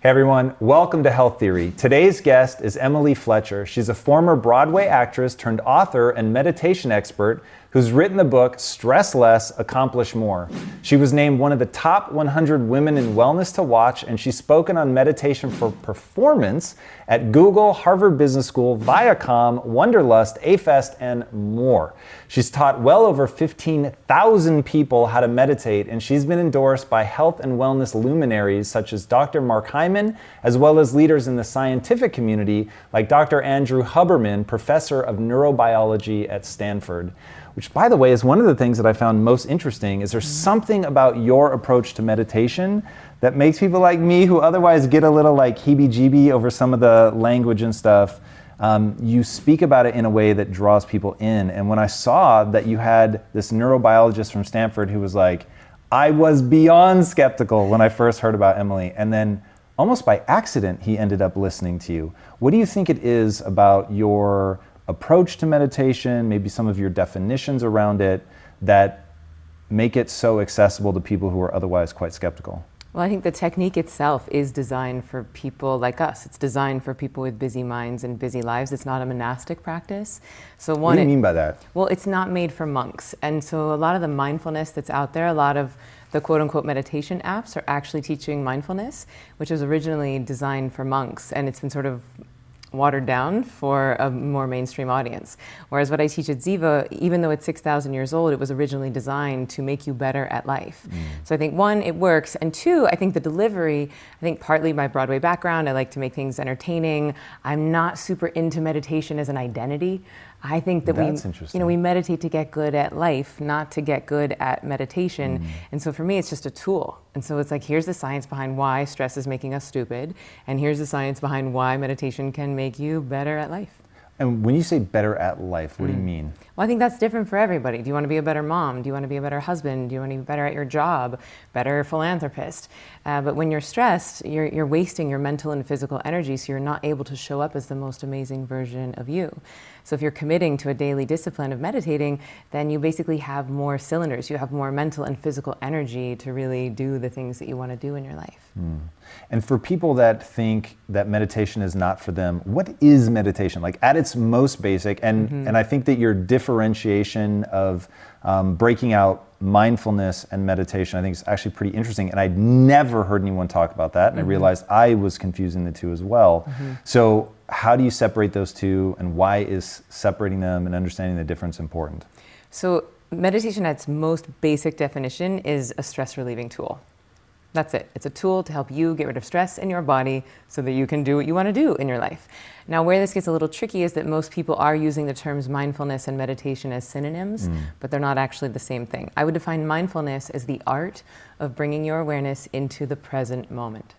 Hey everyone, welcome to Health Theory. Today's guest is Emily Fletcher. She's a former Broadway actress turned author and meditation expert who's written the book Stress Less, Accomplish More. She was named one of the top 100 women in wellness to watch, and she's spoken on meditation for performance at Google, Harvard Business School, Viacom, Wanderlust, AFest, and more. She's taught well over 15,000 people how to meditate, and she's been endorsed by health and wellness luminaries such as Dr. Mark Hyman, as well as leaders in the scientific community like Dr. Andrew Huberman, professor of neurobiology at Stanford which by the way is one of the things that I found most interesting is there's something about your approach to meditation that makes people like me who otherwise get a little like heebie-jeebie over some of the language and stuff um, you speak about it in a way that draws people in. And when I saw that you had this neurobiologist from Stanford who was like I was beyond skeptical when I first heard about Emily and then almost by accident he ended up listening to you. What do you think it is about your approach to meditation, maybe some of your definitions around it that make it so accessible to people who are otherwise quite skeptical? Well, I think the technique itself is designed for people like us. It's designed for people with busy minds and busy lives. It's not a monastic practice. So one. What do you it, mean by that? Well, it's not made for monks, and so a lot of the mindfulness that's out there, a lot of the quote unquote meditation apps are actually teaching mindfulness, which was originally designed for monks, and it's been sort of watered down for a more mainstream audience. Whereas what I teach at Ziva, even though it's 6,000 years old, it was originally designed to make you better at life. Mm. So I think one, it works. And two, I think the delivery, I think partly my Broadway background, I like to make things entertaining. I'm not super into meditation as an identity. I think that That's we, you know, we meditate to get good at life, not to get good at meditation. Mm. And so for me, it's just a tool. And so it's like, here's the science behind why stress is making us stupid, and here's the science behind why meditation can make you better at life. And when you say better at life, what mm. do you mm. mean? Well, I think that's different for everybody. Do you want to be a better mom? Do you want to be a better husband? Do you want to be better at your job? Better philanthropist? Uh, but when you're stressed, you're, you're wasting your mental and physical energy, so you're not able to show up as the most amazing version of you. So if you're committing to a daily discipline of meditating, then you basically have more cylinders. You have more mental and physical energy to really do the things that you want to do in your life. Mm. And for people that think that meditation is not for them, what is meditation? Like at its most basic, and, mm-hmm. and I think that your differentiation of um, breaking out mindfulness and meditation, I think is actually pretty interesting. And I'd never heard anyone talk about that. And mm-hmm. I realized I was confusing the two as well. Mm-hmm. So how do you separate those two and why is separating them and understanding the difference important? So, meditation at its most basic definition is a stress relieving tool. That's it. It's a tool to help you get rid of stress in your body so that you can do what you want to do in your life. Now, where this gets a little tricky is that most people are using the terms mindfulness and meditation as synonyms, mm. but they're not actually the same thing. I would define mindfulness as the art of bringing your awareness into the present moment.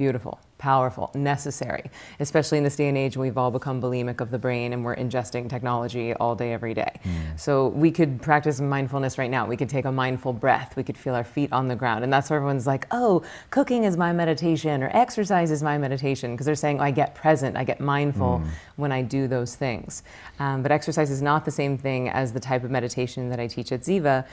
Beautiful powerful, necessary, especially in this day and age when we've all become bulimic of the brain and we're ingesting technology all day, every day. Mm. So we could practice mindfulness right now. We could take a mindful breath. We could feel our feet on the ground. And that's where everyone's like, oh, cooking is my meditation or exercise is my meditation because they're saying, oh, I get present, I get mindful mm. when I do those things. Um, but exercise is not the same thing as the type of meditation that I teach at Ziva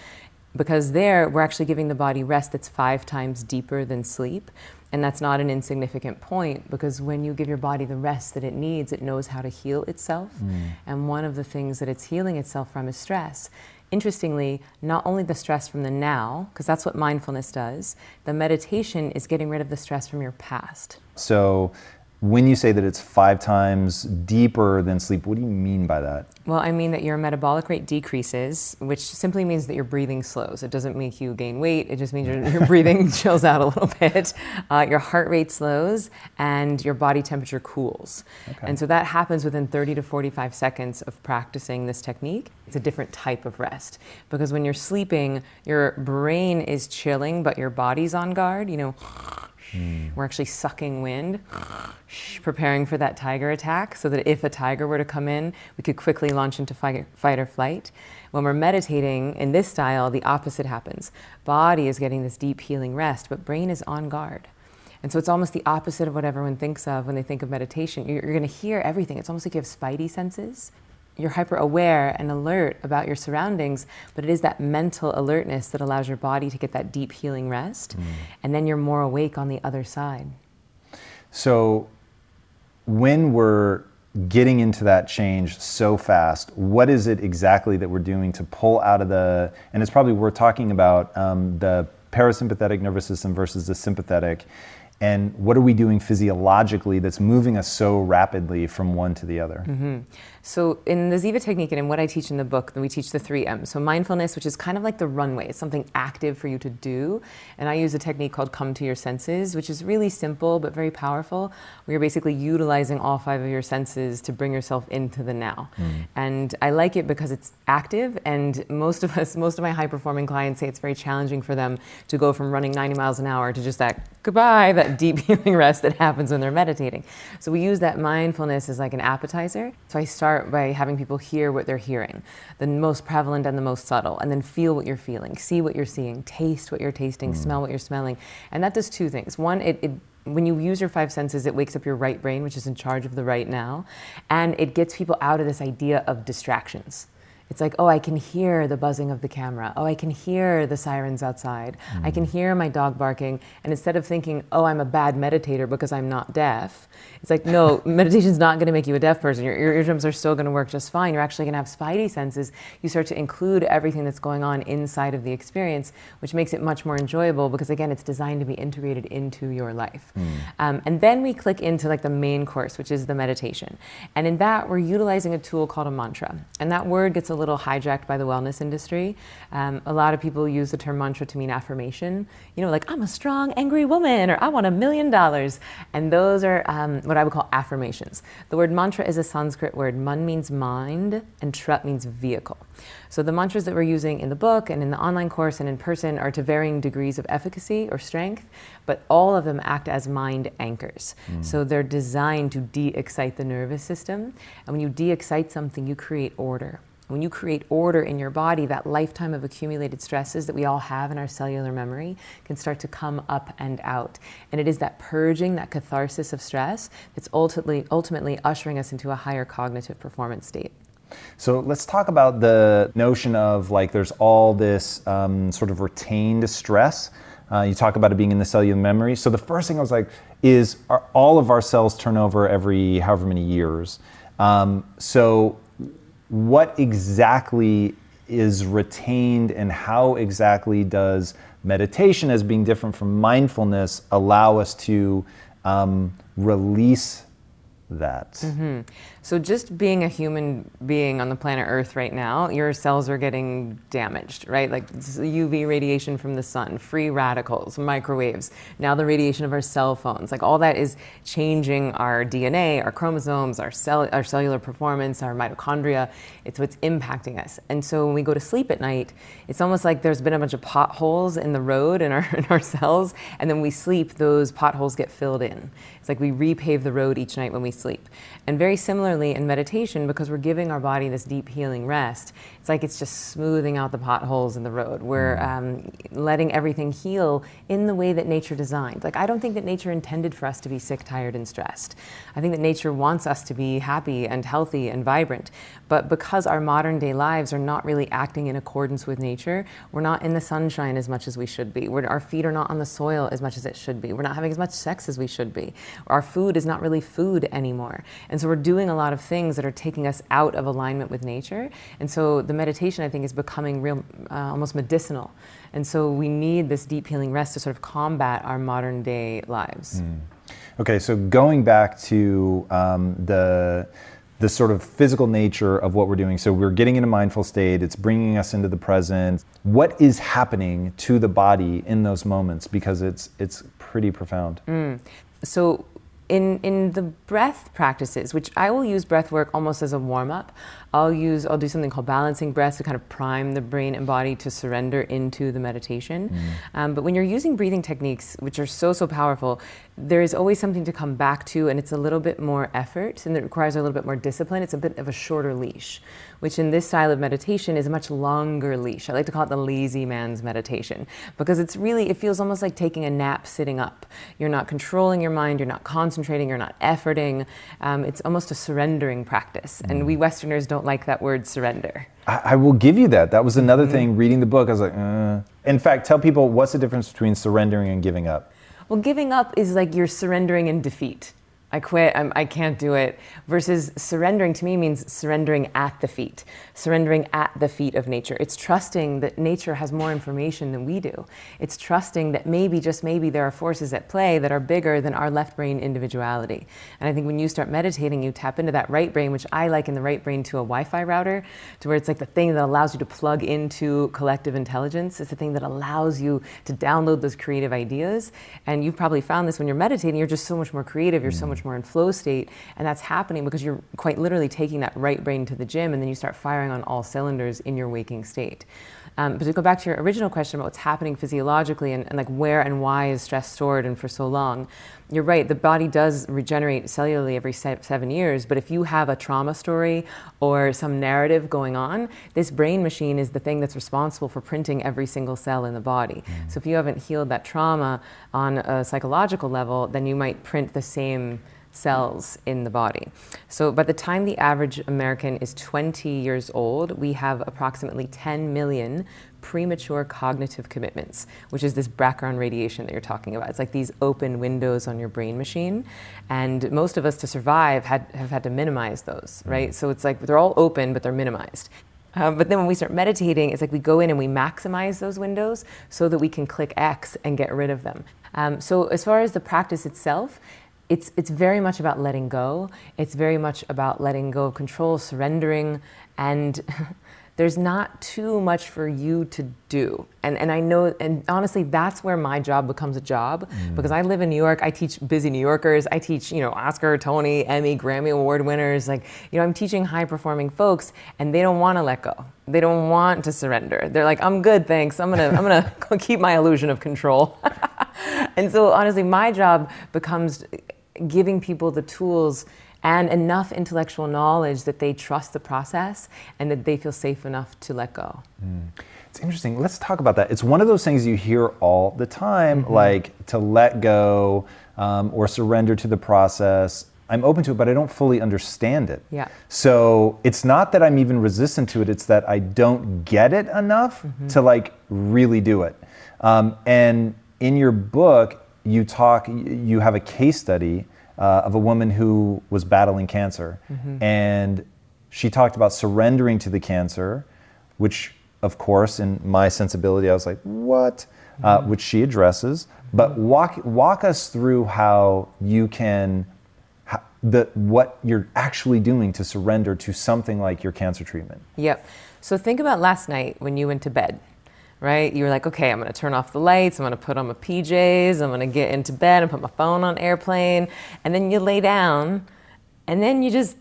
because there we're actually giving the body rest that's five times deeper than sleep. And that's not an insignificant point because when you give your body the rest that it needs, it knows how to heal itself. Mm. And one of the things that it's healing itself from is stress. Interestingly, not only the stress from the now, because that's what mindfulness does, the meditation is getting rid of the stress from your past. So when you say that it's five times deeper than sleep, what do you mean by that? Well, I mean that your metabolic rate decreases, which simply means that your breathing slows. It doesn't make you gain weight, it just means your, your breathing chills out a little bit. Uh, your heart rate slows and your body temperature cools. Okay. And so that happens within 30 to 45 seconds of practicing this technique. It's a different type of rest because when you're sleeping, your brain is chilling, but your body's on guard. You know, Mm. We're actually sucking wind, preparing for that tiger attack so that if a tiger were to come in, we could quickly launch into fight, fight or flight. When we're meditating in this style, the opposite happens. Body is getting this deep healing rest, but brain is on guard. And so it's almost the opposite of what everyone thinks of when they think of meditation. You're, you're going to hear everything. It's almost like you have spidey senses. You're hyper aware and alert about your surroundings, but it is that mental alertness that allows your body to get that deep healing rest. Mm. And then you're more awake on the other side. So when we're getting into that change so fast, what is it exactly that we're doing to pull out of the, and it's probably we're talking about um, the parasympathetic nervous system versus the sympathetic and what are we doing physiologically that's moving us so rapidly from one to the other? Mm-hmm. So in the Ziva technique and in what I teach in the book, we teach the three M's. So mindfulness, which is kind of like the runway, it's something active for you to do. And I use a technique called come to your senses, which is really simple but very powerful. Where you're basically utilizing all five of your senses to bring yourself into the now. Mm. And I like it because it's active and most of us, most of my high performing clients say it's very challenging for them to go from running 90 miles an hour to just that goodbye, that deep healing rest that happens when they're meditating. So we use that mindfulness as like an appetizer. So I start start by having people hear what they're hearing, the most prevalent and the most subtle, and then feel what you're feeling, see what you're seeing, taste what you're tasting, mm. smell what you're smelling. And that does two things. One, it, it when you use your five senses, it wakes up your right brain, which is in charge of the right now, and it gets people out of this idea of distractions. It's like, oh, I can hear the buzzing of the camera. Oh, I can hear the sirens outside. Mm. I can hear my dog barking. And instead of thinking, oh, I'm a bad meditator because I'm not deaf, it's like, no, meditation's not going to make you a deaf person. Your, your eardrums are still going to work just fine. You're actually going to have spidey senses. You start to include everything that's going on inside of the experience, which makes it much more enjoyable because, again, it's designed to be integrated into your life. Mm. Um, and then we click into like the main course, which is the meditation. And in that, we're utilizing a tool called a mantra. And that word gets a little hijacked by the wellness industry. Um, a lot of people use the term mantra to mean affirmation. You know, like I'm a strong, angry woman, or I want a million dollars. And those are um, what I would call affirmations. The word mantra is a Sanskrit word. Man means mind, and tra means vehicle. So the mantras that we're using in the book and in the online course and in person are to varying degrees of efficacy or strength, but all of them act as mind anchors. Mm. So they're designed to de excite the nervous system. And when you de excite something, you create order. When you create order in your body, that lifetime of accumulated stresses that we all have in our cellular memory can start to come up and out. And it is that purging, that catharsis of stress, that's ultimately, ultimately ushering us into a higher cognitive performance state. So let's talk about the notion of like there's all this um, sort of retained stress. Uh, you talk about it being in the cellular memory. So the first thing I was like is all of our cells turn over every however many years. Um, so what exactly is retained and how exactly does meditation as being different from mindfulness allow us to um, release that. Mm-hmm. So, just being a human being on the planet Earth right now, your cells are getting damaged, right? Like UV radiation from the sun, free radicals, microwaves, now the radiation of our cell phones. Like all that is changing our DNA, our chromosomes, our, cell, our cellular performance, our mitochondria. It's what's impacting us. And so, when we go to sleep at night, it's almost like there's been a bunch of potholes in the road in our, in our cells, and then we sleep, those potholes get filled in. It's like we repave the road each night when we sleep. And very similarly in meditation, because we're giving our body this deep healing rest, it's like it's just smoothing out the potholes in the road. We're mm. um, letting everything heal in the way that nature designed. Like, I don't think that nature intended for us to be sick, tired, and stressed. I think that nature wants us to be happy and healthy and vibrant. But because our modern day lives are not really acting in accordance with nature, we're not in the sunshine as much as we should be. We're, our feet are not on the soil as much as it should be. We're not having as much sex as we should be. Our food is not really food anymore. And so we're doing a lot of things that are taking us out of alignment with nature. And so the meditation, I think, is becoming real, uh, almost medicinal. And so we need this deep healing rest to sort of combat our modern day lives. Mm. Okay, so going back to um, the the sort of physical nature of what we're doing. So we're getting in a mindful state, it's bringing us into the present. What is happening to the body in those moments? Because it's, it's pretty profound. Mm. So in, in the breath practices, which I will use breath work almost as a warm up, I'll use, I'll do something called balancing breath to kind of prime the brain and body to surrender into the meditation. Mm. Um, but when you're using breathing techniques, which are so, so powerful, there is always something to come back to, and it's a little bit more effort and it requires a little bit more discipline. It's a bit of a shorter leash, which in this style of meditation is a much longer leash. I like to call it the lazy man's meditation because it's really, it feels almost like taking a nap sitting up. You're not controlling your mind, you're not concentrating, you're not efforting. Um, it's almost a surrendering practice. Mm. And we Westerners don't like that word surrender. I, I will give you that. That was another mm-hmm. thing reading the book. I was like, uh. in fact, tell people what's the difference between surrendering and giving up? Well, giving up is like you're surrendering in defeat. I quit, I'm, I can not do it. Versus surrendering to me means surrendering at the feet, surrendering at the feet of nature. It's trusting that nature has more information than we do. It's trusting that maybe, just maybe, there are forces at play that are bigger than our left brain individuality. And I think when you start meditating, you tap into that right brain, which I liken the right brain to a Wi Fi router, to where it's like the thing that allows you to plug into collective intelligence. It's the thing that allows you to download those creative ideas. And you've probably found this when you're meditating, you're just so much more creative, you're so mm. much more in flow state. And that's happening because you're quite literally taking that right brain to the gym and then you start firing on all cylinders in your waking state. Um, but to go back to your original question about what's happening physiologically and, and, like where and why is stress stored and for so long, you're right. The body does regenerate cellularly every se- seven years. But if you have a trauma story or some narrative going on, this brain machine is the thing that's responsible for printing every single cell in the body. Mm. So if you haven't healed that trauma on a psychological level, then you might print the same cells in the body. So by the time the average American is 20 years old, we have approximately 10 million premature cognitive commitments, which is this background radiation that you're talking about. It's like these open windows on your brain machine. And most of us to survive had, have had to minimize those, mm. right? So it's like they're all open, but they're minimized. Um, but then when we start meditating, it's like we go in and we maximize those windows so that we can click X and get rid of them. Um, so as far as the practice itself, it's, it's very much about letting go. It's very much about letting go of control, surrendering, and there's not too much for you to do. And, and I know, and honestly, that's where my job becomes a job mm. because I live in New York. I teach busy New Yorkers. I teach, you know, Oscar, Tony, Emmy, Grammy Award winners. Like, you know, I'm teaching high performing folks and they don't want to let go. They don't want to surrender. They're like, I'm good, thanks. I'm going to, I'm going to keep my illusion of control. and so honestly, my job becomes giving people the tools and enough intellectual knowledge that they trust the process and that they feel safe enough to let go. Mm. It's interesting. Let's talk about that. It's one of those things you hear all the time, mm-hmm. like to let go um, or surrender to the process. I'm open to it, but I don't fully understand it. Yeah. So it's not that I'm even resistant to it; it's that I don't get it enough mm-hmm. to like really do it. Um, and in your book, you talk, you have a case study uh, of a woman who was battling cancer, mm-hmm. and she talked about surrendering to the cancer, which, of course, in my sensibility, I was like, "What?" Uh, mm-hmm. Uh, which she addresses. But walk walk us through how you can, how, the what you're actually doing to surrender to something like your cancer treatment. Yep. So think about last night when you went to bed right? You're like, okay, I'm gonna turn off the lights, I'm gonna put on my PJs, I'm gonna get into bed and put my phone on airplane, and then you lay down, and then you just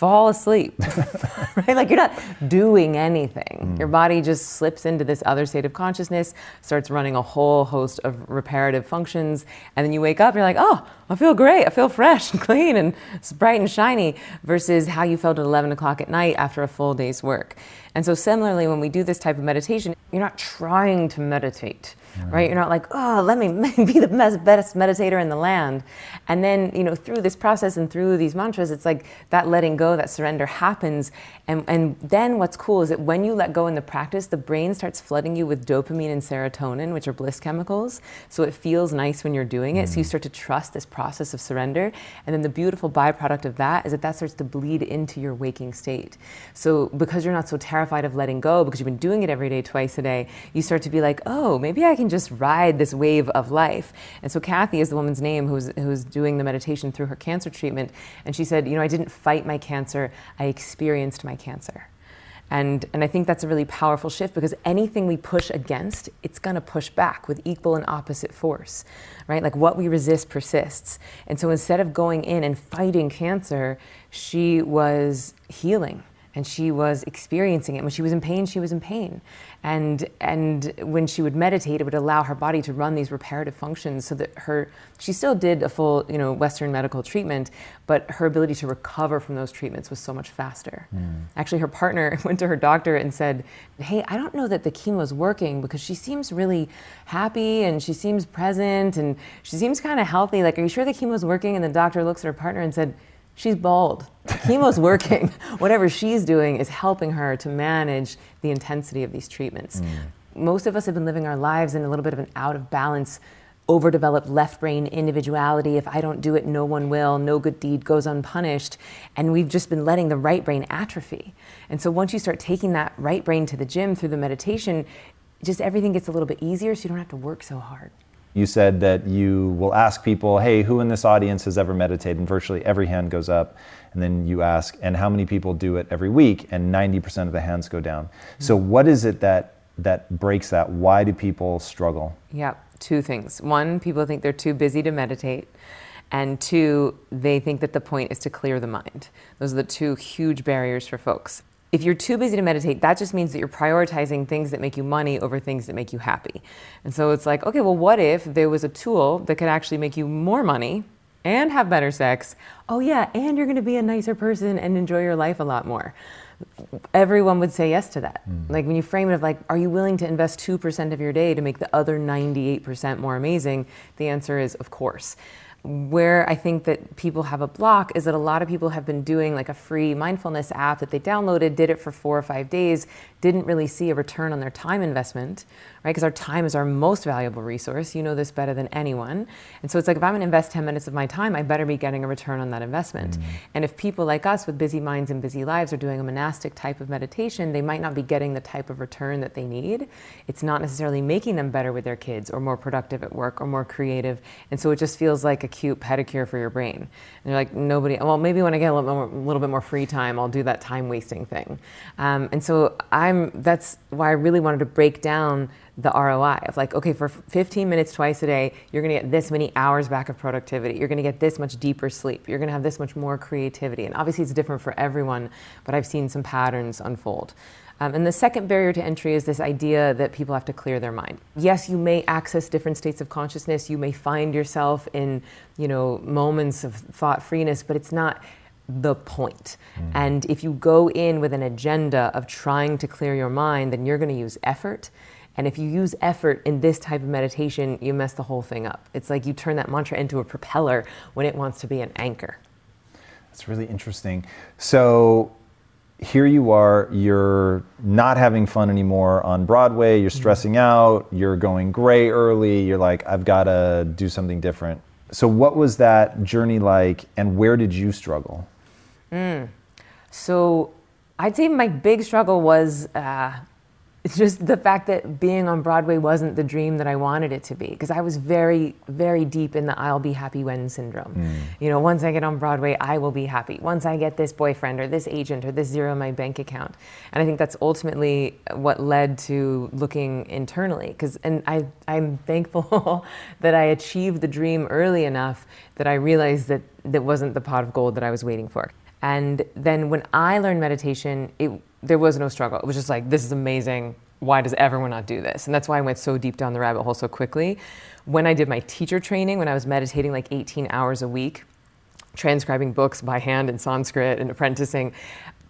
fall asleep, right? Like you're not doing anything. Mm. Your body just slips into this other state of consciousness, starts running a whole host of reparative functions, and then you wake up and you're like, oh, I feel great. I feel fresh and clean and bright and shiny versus how you felt at 11 o'clock at night after a full day's work. And so, similarly, when we do this type of meditation, you're not trying to meditate right. right? You're not like, oh, let me be the best meditator in the land. And then, you know, through this process and through these mantras, it's like that letting go, that surrender happens. And, and then what's cool is that when you let go in the practice, the brain starts flooding you with dopamine and serotonin, which are bliss chemicals. So it feels nice when you're doing it. Mm. So you mm. start to trust this process of surrender. And then the beautiful byproduct of that is that that starts to bleed into your waking state. So because you're not so terrified of letting go, because you've been doing it every day, twice a day, you start to be like, oh, maybe I can just ride this wave of life. And so Kathy is the woman's name who's, who's doing the meditation through her cancer treatment. And she said, you know, I didn't fight my cancer, I experienced my cancer. And, and I think that's a really powerful shift because anything we push against, it's going to push back with equal and opposite force, right? Like what we resist persists. And so instead of going in and fighting cancer, she was healing and she was experiencing it. When she was in pain, she was in pain. And, and when she would meditate, it would allow her body to run these reparative functions so that her, she still did a full, you know, Western medical treatment, but her ability to recover from those treatments was so much faster. Mm. Actually, her partner went to her doctor and said, hey, I don't know that the chemo is working because she seems really happy and she seems present and she seems kind of healthy. Like, are you sure the chemo is working? And the doctor looks at her partner and said, she's bald. Chemo's working. Whatever she's doing is helping her to manage the intensity of these treatments. Mm. Most of us have been living our lives in a little bit of an out of balance, overdeveloped left brain individuality. If I don't do it, no one will. No good deed goes unpunished. And we've just been letting the right brain atrophy. And so once you start taking that right brain to the gym through the meditation, just everything gets a little bit easier so you don't have to work so hard. You said that you will ask people, hey, who in this audience has ever meditated? And virtually every hand goes up. And then you ask, and how many people do it every week? And 90% of the hands go down. Mm-hmm. So, what is it that, that breaks that? Why do people struggle? Yeah, two things. One, people think they're too busy to meditate. And two, they think that the point is to clear the mind. Those are the two huge barriers for folks if you're too busy to meditate, that just means that you're prioritizing things that make you money over things that make you happy. And so it's like, okay, well, what if there was a tool that could actually make you more money and have better sex? Oh, yeah, and you're gonna be a nicer person and enjoy your life a lot more. Everyone would say yes to that. Mm. Like when you frame it of like, are you willing to invest 2% of your day to make the other 98% more amazing? The answer is, of course where I think that people have a block is that a lot of people have been doing like a free mindfulness app that they downloaded, did it for four or five days, didn't really see a return on their time investment, right? Because our time is our most valuable resource. You know this better than anyone. And so it's like if I'm going to invest 10 minutes of my time, I better be getting a return on that investment. Mm. And if people like us with busy minds and busy lives are doing a monastic type of meditation, they might not be getting the type of return that they need. It's not necessarily making them better with their kids or more productive at work or more creative. And so it just feels like a cute pedicure for your brain. And you're like, nobody, well, maybe when I get a little, more, a little bit more free time, I'll do that time wasting thing. Um, and so I'm, that's why I really wanted to break down the ROI of like, okay, for 15 minutes twice a day, you're gonna get this many hours back of productivity. You're gonna get this much deeper sleep. You're gonna have this much more creativity. And obviously, it's different for everyone, but I've seen some patterns unfold. Um, and the second barrier to entry is this idea that people have to clear their mind. Yes, you may access different states of consciousness. You may find yourself in, you know, moments of thought freeness, but it's not the point. Mm. And if you go in with an agenda of trying to clear your mind, then you're going to use effort. And if you use effort in this type of meditation, you mess the whole thing up. It's like you turn that mantra into a propeller when it wants to be an anchor. That's really interesting. So, here you are, you're not having fun anymore on Broadway, you're mm-hmm. stressing out, you're going gray early, you're like, I've got to do something different. So, what was that journey like, and where did you struggle? Mm. So, I'd say my big struggle was uh, just the fact that being on Broadway wasn't the dream that I wanted it to be because I was very, very deep in the I'll be happy when syndrome. Mm. You know, once I get on Broadway, I will be happy. Once I get this boyfriend or this agent or this zero in my bank account. And I think that's ultimately what led to looking internally because, and I, I'm thankful that I achieved the dream early enough that I realized that that wasn't the pot of gold that I was waiting for. And then when I learned meditation, it there was no struggle. It was just like, this is amazing. Why does everyone not do this? And that's why I went so deep down the rabbit hole so quickly. When I did my teacher training, when I was meditating like 18 hours a week, transcribing books by hand in Sanskrit and apprenticing,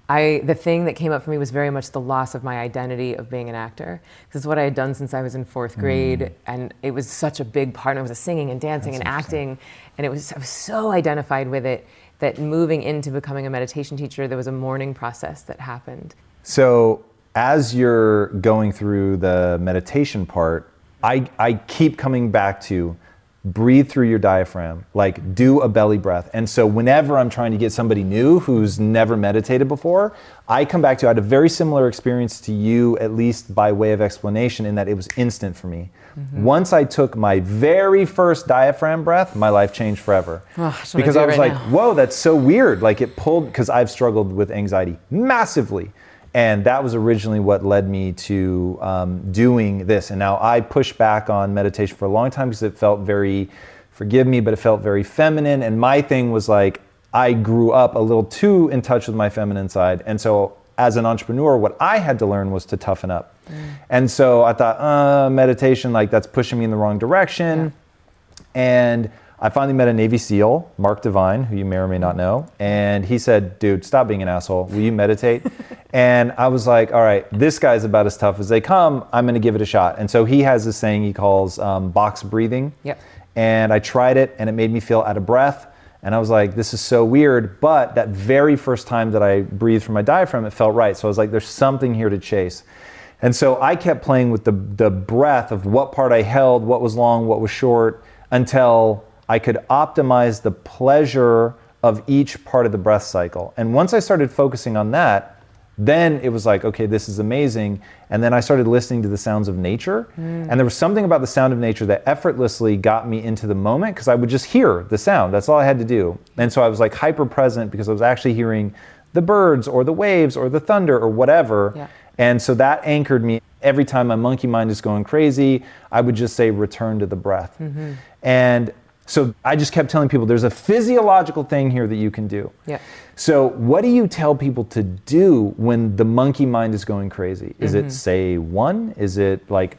I, the thing that came up for me was very much the loss of my identity of being an actor. This is what I had done since I was in fourth grade, mm. and it was such a big part. And I was singing and dancing That's and acting, and it was I was so identified with it that moving into becoming a meditation teacher, there was a mourning process that happened. So, as you're going through the meditation part, I, I keep coming back to breathe through your diaphragm, like do a belly breath. And so, whenever I'm trying to get somebody new who's never meditated before, I come back to I had a very similar experience to you, at least by way of explanation, in that it was instant for me. Mm-hmm. Once I took my very first diaphragm breath, my life changed forever. Oh, because I was right like, now. whoa, that's so weird. Like it pulled, because I've struggled with anxiety massively. And that was originally what led me to um, doing this. And now I push back on meditation for a long time because it felt very, forgive me, but it felt very feminine. And my thing was like, I grew up a little too in touch with my feminine side. And so as an entrepreneur, what I had to learn was to toughen up. Mm. And so I thought, uh, meditation, like that's pushing me in the wrong direction. Yeah. And I finally met a Navy SEAL, Mark Divine, who you may or may not know, and he said, "Dude, stop being an asshole. Will you meditate?" and I was like, "All right, this guy's about as tough as they come. I'm going to give it a shot." And so he has this saying he calls um, box breathing. Yep. And I tried it, and it made me feel out of breath. And I was like, "This is so weird." But that very first time that I breathed from my diaphragm, it felt right. So I was like, "There's something here to chase." And so I kept playing with the the breath of what part I held, what was long, what was short, until I could optimize the pleasure of each part of the breath cycle. And once I started focusing on that, then it was like, okay, this is amazing. And then I started listening to the sounds of nature. Mm. And there was something about the sound of nature that effortlessly got me into the moment because I would just hear the sound. That's all I had to do. And so I was like hyper present because I was actually hearing the birds or the waves or the thunder or whatever. Yeah. And so that anchored me. Every time my monkey mind is going crazy, I would just say, return to the breath. Mm-hmm. And so I just kept telling people there's a physiological thing here that you can do. Yeah. So what do you tell people to do when the monkey mind is going crazy? Is mm-hmm. it say one? Is it like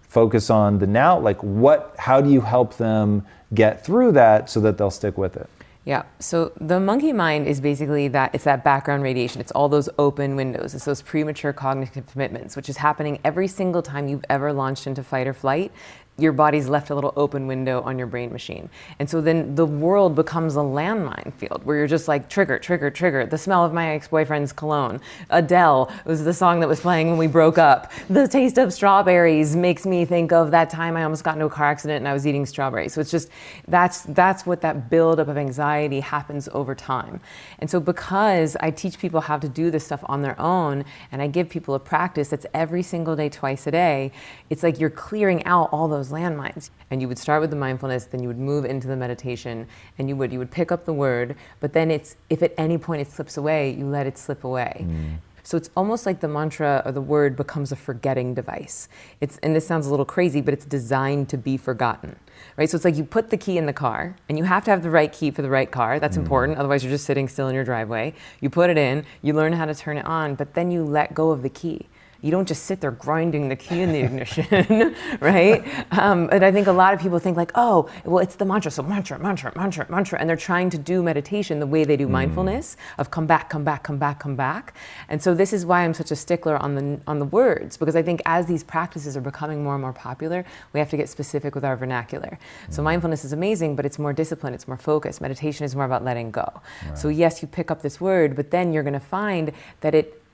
focus on the now? Like what how do you help them get through that so that they'll stick with it? Yeah. So the monkey mind is basically that it's that background radiation. It's all those open windows. It's those premature cognitive commitments, which is happening every single time you've ever launched into fight or flight your body's left a little open window on your brain machine. And so then the world becomes a landmine field where you're just like trigger, trigger, trigger. The smell of my ex boyfriend's cologne. Adele was the song that was playing when we broke up. The taste of strawberries makes me think of that time I almost got into a car accident and I was eating strawberries. So it's just that's that's what that buildup of anxiety happens over time. And so because I teach people how to do this stuff on their own and I give people a practice that's every single day, twice a day, it's like you're clearing out all those those landmines. And you would start with the mindfulness, then you would move into the meditation, and you would you would pick up the word, but then it's if at any point it slips away, you let it slip away. Mm. So it's almost like the mantra or the word becomes a forgetting device. It's and this sounds a little crazy, but it's designed to be forgotten. Right? So it's like you put the key in the car, and you have to have the right key for the right car. That's mm. important. Otherwise you're just sitting still in your driveway. You put it in, you learn how to turn it on, but then you let go of the key you don't just sit there grinding the key in the ignition, right? Um, and I think a lot of people think like, oh, well, it's the mantra, so mantra, mantra, mantra, mantra, and they're trying to do meditation the way they do mm. mindfulness of come back, come back, come back, come back. And so this is why I'm such a stickler on the on the words because I think as these practices are becoming more and more popular, we have to get specific with our vernacular. Mm. So mindfulness is amazing, but it's more discipline, it's more focus. Meditation is more about letting go. Right. So yes, you pick up this word, but then you're going to find that it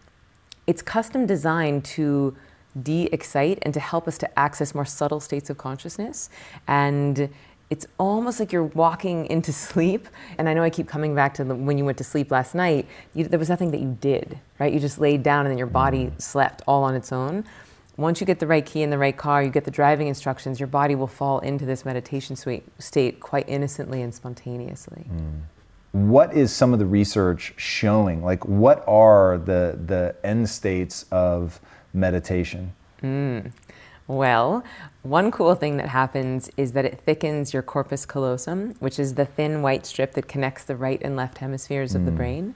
it's custom designed to de-excite and to help us to access more subtle states of consciousness. And it's almost like you're walking into sleep. And i know i keep coming back to the, when you went to sleep last night you, there was nothing that you did right? You just laid down and then your body slept all on its own. Once you get the right key in the right car you get the driving instructions your body will fall into this meditation state quite innocently and spontaneously. Mm what is some of the research showing? Like, what are the, the end states of meditation? Mm. Well, one cool thing that happens is that it thickens your corpus callosum, which is the thin white strip that connects the right and left hemispheres of the mm. brain.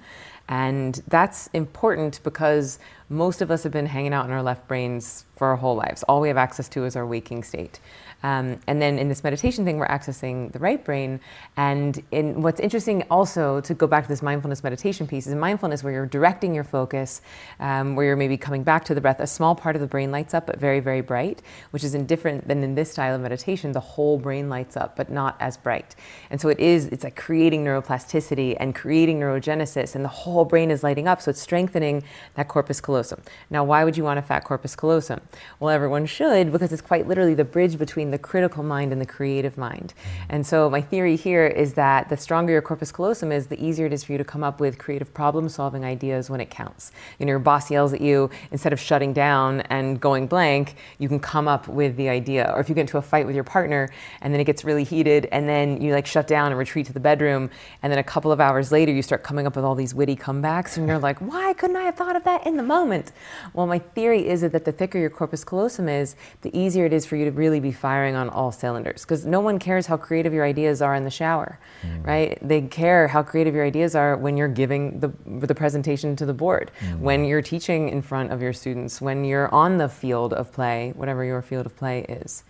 And that's important because most of us have been hanging out in our left brains for our whole lives. All we have access to is our waking state. Um, and then in this meditation thing, we're accessing the right brain. And in what's interesting also to go back to this mindfulness meditation piece is mindfulness where you're directing your focus, um, where you're maybe coming back to the breath. A small part of the brain lights up, but very, very bright, which is different than in this style of meditation. The whole brain lights up, but not as bright. And so it is, it's like creating neuroplasticity and creating neurogenesis, and the whole brain is lighting up. So it's strengthening that corpus callosum. Now, why would you want a fat corpus callosum? Well, everyone should because it's quite literally the bridge between the critical mind and the creative mind. Mm-hmm. And so my theory here is that the stronger your corpus callosum is, the easier it is for you to come up with creative problem solving ideas when it counts. You know, your boss yells at you, instead of shutting down and going blank, you can come up with the idea. Or if you get into a fight with your partner and then it gets really heated and then you like shut down and retreat to the bedroom and then a couple of hours later you start coming up with all these witty comebacks and you're like, why couldn't I have thought of that in the moment? moment. Well, my theory is that the thicker your corpus callosum is, the easier it is for you to really be firing on all cylinders. Because no one cares how creative your ideas are in the shower, mm. right? They care how creative your ideas are when you're giving the, the presentation to the board, mm. when you're teaching in front of your students, when you're on the field of play, whatever your field of play is.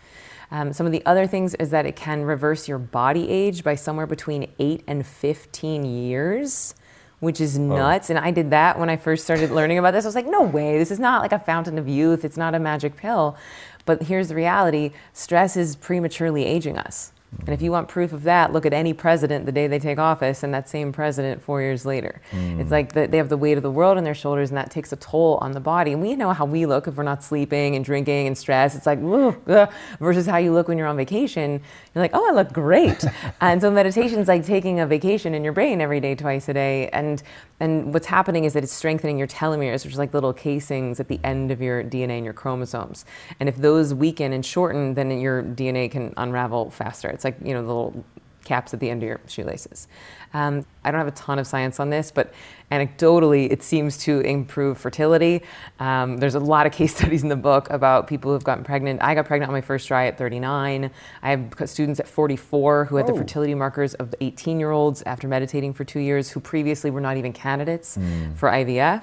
Um, some of the other things is that it can reverse your body age by somewhere between 8 and 15 years, which is nuts. And I did that when I first started learning about this. I was like, no way, this is not like a fountain of youth, it's not a magic pill. But here's the reality stress is prematurely aging us. And if you want proof of that, look at any president the day they take office and that same president four years later. Mm. It's like the, they have the weight of the world on their shoulders and that takes a toll on the body. And we know how we look if we're not sleeping and drinking and stressed. It's like, ugh, versus how you look when you're on vacation. You're like, oh, I look great. and so meditation is like taking a vacation in your brain every day, twice a day. And, and what's happening is that it's strengthening your telomeres, which is like little casings at the end of your DNA and your chromosomes. And if those weaken and shorten, then your DNA can unravel faster. It's like, you know, the little caps at the end of your shoelaces. Um, I don't have a ton of science on this, but anecdotally, it seems to improve fertility. Um, there's a lot of case studies in the book about people who've gotten pregnant. I got pregnant on my first try at 39. I have students at 44 who had oh. the fertility markers of 18 year olds after meditating for two years who previously were not even candidates mm. for IVF.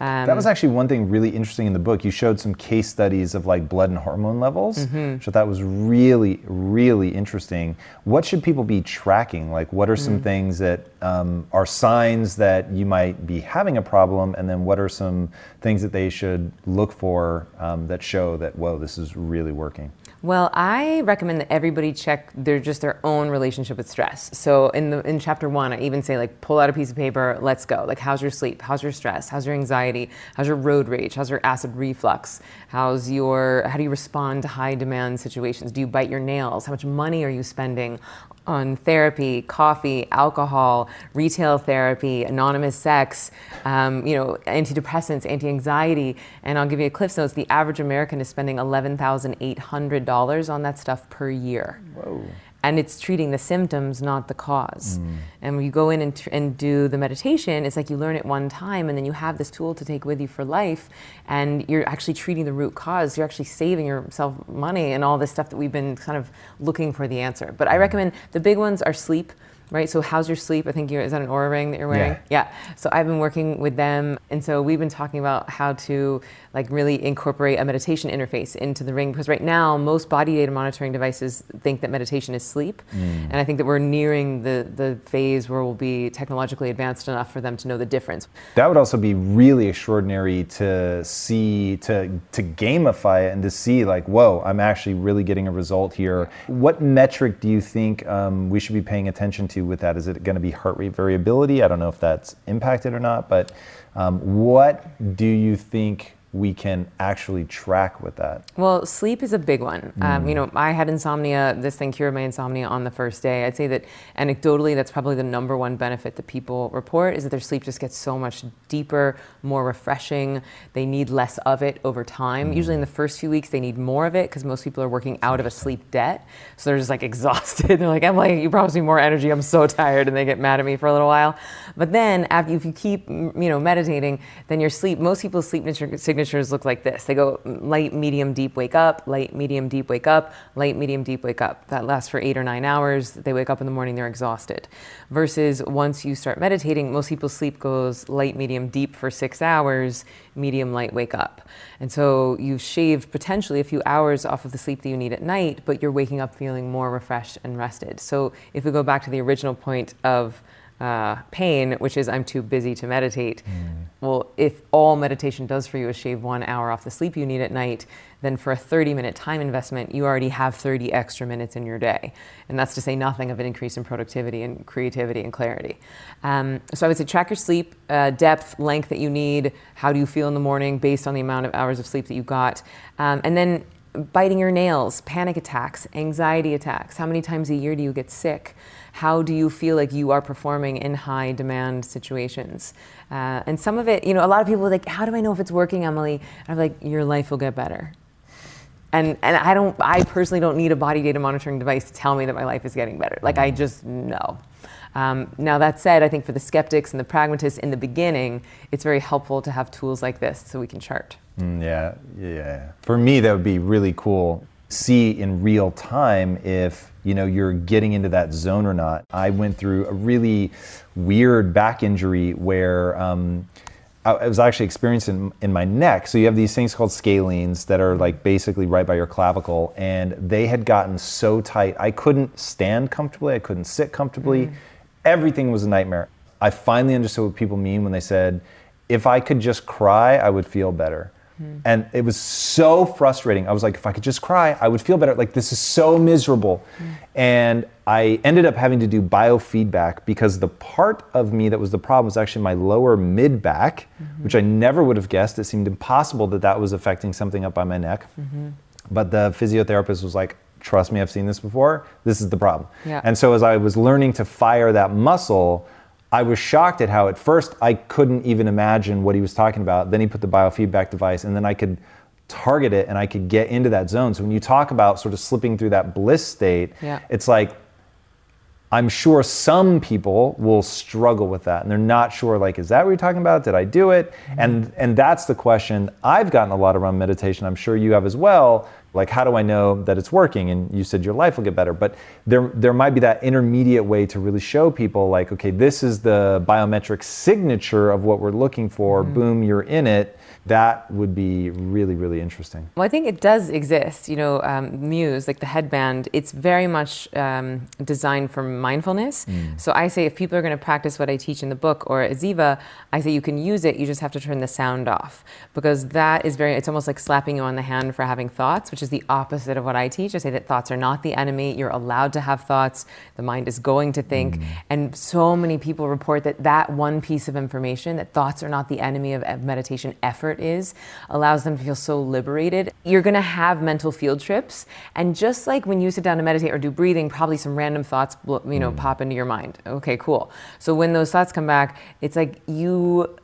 Um, that was actually one thing really interesting in the book. You showed some case studies of like blood and hormone levels, mm-hmm. which I thought was really, really interesting. What should people be tracking? Like, what are some mm. things that um, are signs that you might be having a problem? And then what are some things that they should look for um, that show that, whoa, this is really working? Well, I recommend that everybody check their just their own relationship with stress. So in the in chapter one, I even say like pull out a piece of paper, let's go. Like how's your sleep? How's your stress? How's your anxiety? How's your road rage? How's your acid reflux? How's your how do you respond to high demand situations? Do you bite your nails? How much money are you spending on therapy, coffee, alcohol, retail therapy, anonymous sex, um, you know, antidepressants, anti-anxiety, and I'll give you a Cliff Notes. The average American is spending eleven thousand eight hundred dollars on that stuff per year. Whoa and it's treating the symptoms, not the cause. Mm. And when you go in and, tr- and do the meditation, it's like you learn it one time, and then you have this tool to take with you for life, and you're actually treating the root cause. You're actually saving yourself money and all this stuff that we've been kind of looking for the answer. But I mm. recommend the big ones are sleep right? So how's your sleep? I think you're, is that an Oura ring that you're wearing? Yeah. yeah. So I've been working with them, and so we've been talking about how to like really incorporate a meditation interface into the ring because right now most body data monitoring devices think that meditation is sleep, mm. and I think that we're nearing the the phase where we'll be technologically advanced enough for them to know the difference. That would also be really extraordinary to see to to gamify it and to see like, whoa, I'm actually really getting a result here. What metric do you think um, we should be paying attention to with that? Is it going to be heart rate variability? I don't know if that's impacted or not, but um, what do you think we can actually track with that? Well, sleep is a big one. Mm. Um, you know, I had insomnia. This thing cured my insomnia on the first day. I'd say that anecdotally, that's probably the number one benefit that people report is that their sleep just gets so much deeper, more refreshing. They need less of it over time. Mm. Usually, in the first few weeks, they need more of it because most people are working out of a sleep debt, so they're just like exhausted. they're like, "I'm like, you promised me more energy. I'm so tired," and they get mad at me for a little while. But then, after if you keep, you know, meditating, then your sleep. Most people's sleep signature signatures look like this. They go light, medium, deep, wake up, light, medium, deep, wake up, light, medium, deep, wake up. That lasts for eight or nine hours. They wake up in the morning, they're exhausted. Versus once you start meditating, most people's sleep goes light, medium, deep for six hours, medium, light, wake up. And so you've shaved potentially a few hours off of the sleep that you need at night, but you're waking up feeling more refreshed and rested. So if we go back to the original point of uh, pain, which is I'm too busy to meditate. Mm. Well, if all meditation does for you is shave one hour off the sleep you need at night, then for a 30 minute time investment, you already have 30 extra minutes in your day. And that's to say nothing of an increase in productivity and creativity and clarity. Um, so I would say track your sleep, uh, depth, length that you need, how do you feel in the morning based on the amount of hours of sleep that you got. Um, and then biting your nails, panic attacks, anxiety attacks. How many times a year do you get sick? How do you feel like you are performing in high demand situations? Uh, and some of it, you know, a lot of people are like, how do I know if it's working, Emily? And I'm like, your life will get better. And, and I don't, I personally don't need a body data monitoring device to tell me that my life is getting better. Like I just know. Um, now that said, I think for the skeptics and the pragmatists in the beginning, it's very helpful to have tools like this so we can chart. Mm, yeah, yeah. For me, that would be really cool. See in real time if you know you're getting into that zone or not. I went through a really weird back injury where um, I was actually experiencing in my neck. So you have these things called scalenes that are like basically right by your clavicle, and they had gotten so tight I couldn't stand comfortably, I couldn't sit comfortably. Mm. Everything was a nightmare. I finally understood what people mean when they said, if I could just cry, I would feel better. Mm. And it was so frustrating. I was like, if I could just cry, I would feel better. Like, this is so miserable. Mm. And I ended up having to do biofeedback because the part of me that was the problem was actually my lower mid back, mm-hmm. which I never would have guessed. It seemed impossible that that was affecting something up by my neck. Mm-hmm. But the physiotherapist was like, trust me, I've seen this before. This is the problem. Yeah. And so as I was learning to fire that muscle, I was shocked at how at first I couldn't even imagine what he was talking about. Then he put the biofeedback device, and then I could target it and I could get into that zone. So when you talk about sort of slipping through that bliss state, Yeah. it's like I'm sure some people will struggle with that and they're not sure like is that what you're talking about? Did I do it? Mm-hmm. And and that's the question I've gotten a lot around meditation. I'm sure you have as well. Like how do I know that it's working? And you said your life will get better, but there there might be that intermediate way to really show people like okay, this is the biometric signature of what we're looking for. Mm-hmm. Boom, you're in it. That would be really really interesting. Well, I think it does exist. You know, um, Muse, like the headband, it's very much um, designed for mindfulness. So I say if people are going to practice what I teach in the book or at Ziva, I say you can use it. You just have to turn the sound off because that is very. It's almost like slapping you on the hand for having thoughts, which is the opposite of what I teach. I say that thoughts are not the enemy. You're allowed to have thoughts. The mind is going to think, and so many people report that that one piece of information, that thoughts are not the enemy of meditation effort is, allows them to feel so liberated. You're going to have mental field trips, and just like when you sit down to meditate or do breathing, probably some random thoughts, you know, mm. pop into your mind. Okay, cool. So when those thoughts come back, it's like you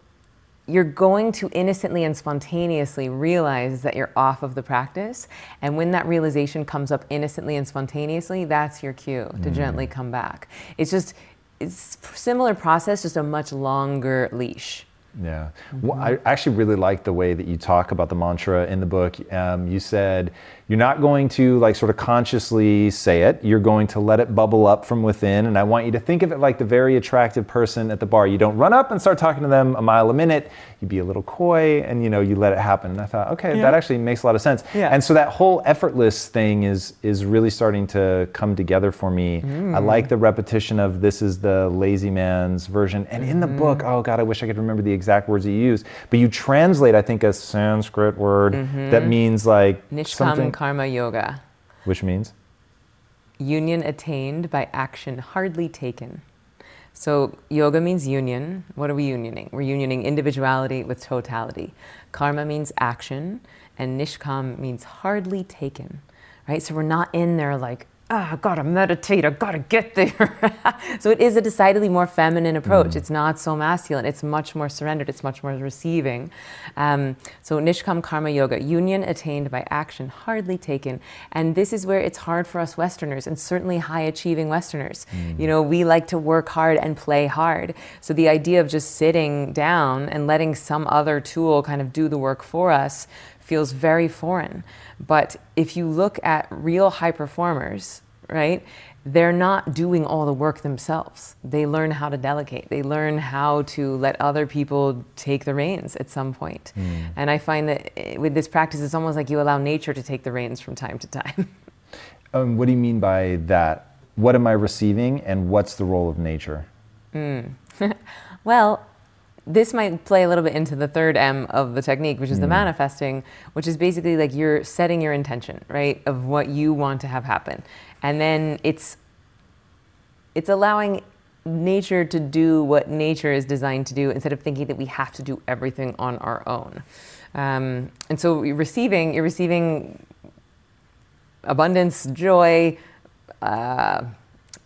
you're going to innocently and spontaneously realize that you're off of the practice. And when that realization comes up innocently and spontaneously, that's your cue to mm. gently come back. It's just, it's similar process, just a much longer leash. Yeah. Well, I actually really like the way that you talk about the mantra in the book. Um, you said you're not going to like sort of consciously say it. You're going to let it bubble up from within. And I want you to think of it like the very attractive person at the bar. You don't run up and start talking to them a mile a minute. You be a little coy and you know you let it happen. And I thought, okay, that actually makes a lot of sense. Yeah. And so that whole effortless thing is is really starting to come together for me. I mm. like the repetition of this is the lazy man's version. And in the mm-hmm. book, oh god, I wish I could remember the exact words you use. But you translate, I think, a Sanskrit word mm-hmm. that means like Nishkam something, Karma Yoga. which means Union attained by action hardly taken. So, yoga means union. What are we unioning? We're unioning individuality with totality. Karma means action, and nishkam means hardly taken, right? So, we're not in there like, ah, I gotta meditate, I gotta get there. so, it is a decidedly more feminine approach. It's not so masculine, it's much more surrendered, it's much more receiving. Um, so, nishkam karma yoga, union attained by action hardly taken. And this is where it's hard for us Westerners, and certainly high achieving Westerners. You know, we like to work hard and play hard. So, the idea of just sitting down and letting some other tool kind of do the work for us feels very foreign. But if you look at real high performers, right, they're not doing all the work themselves. They learn how to delegate. They learn how to let other people take the reins at some point. And I find that eh, with this practice, it's almost like you allow nature to take the reins from time to time. um, what do you mean by that? What am I receiving and what's the role of nature? Well, this might play a little bit into the third M of the technique, which is the manifesting, which is basically like you're setting your intention, right, of what you want to have happen. And then it's it's allowing nature to do what nature is designed to do instead of thinking that we have to do everything on our own. Um, and so you're receiving, you're receiving abundance, joy, uh,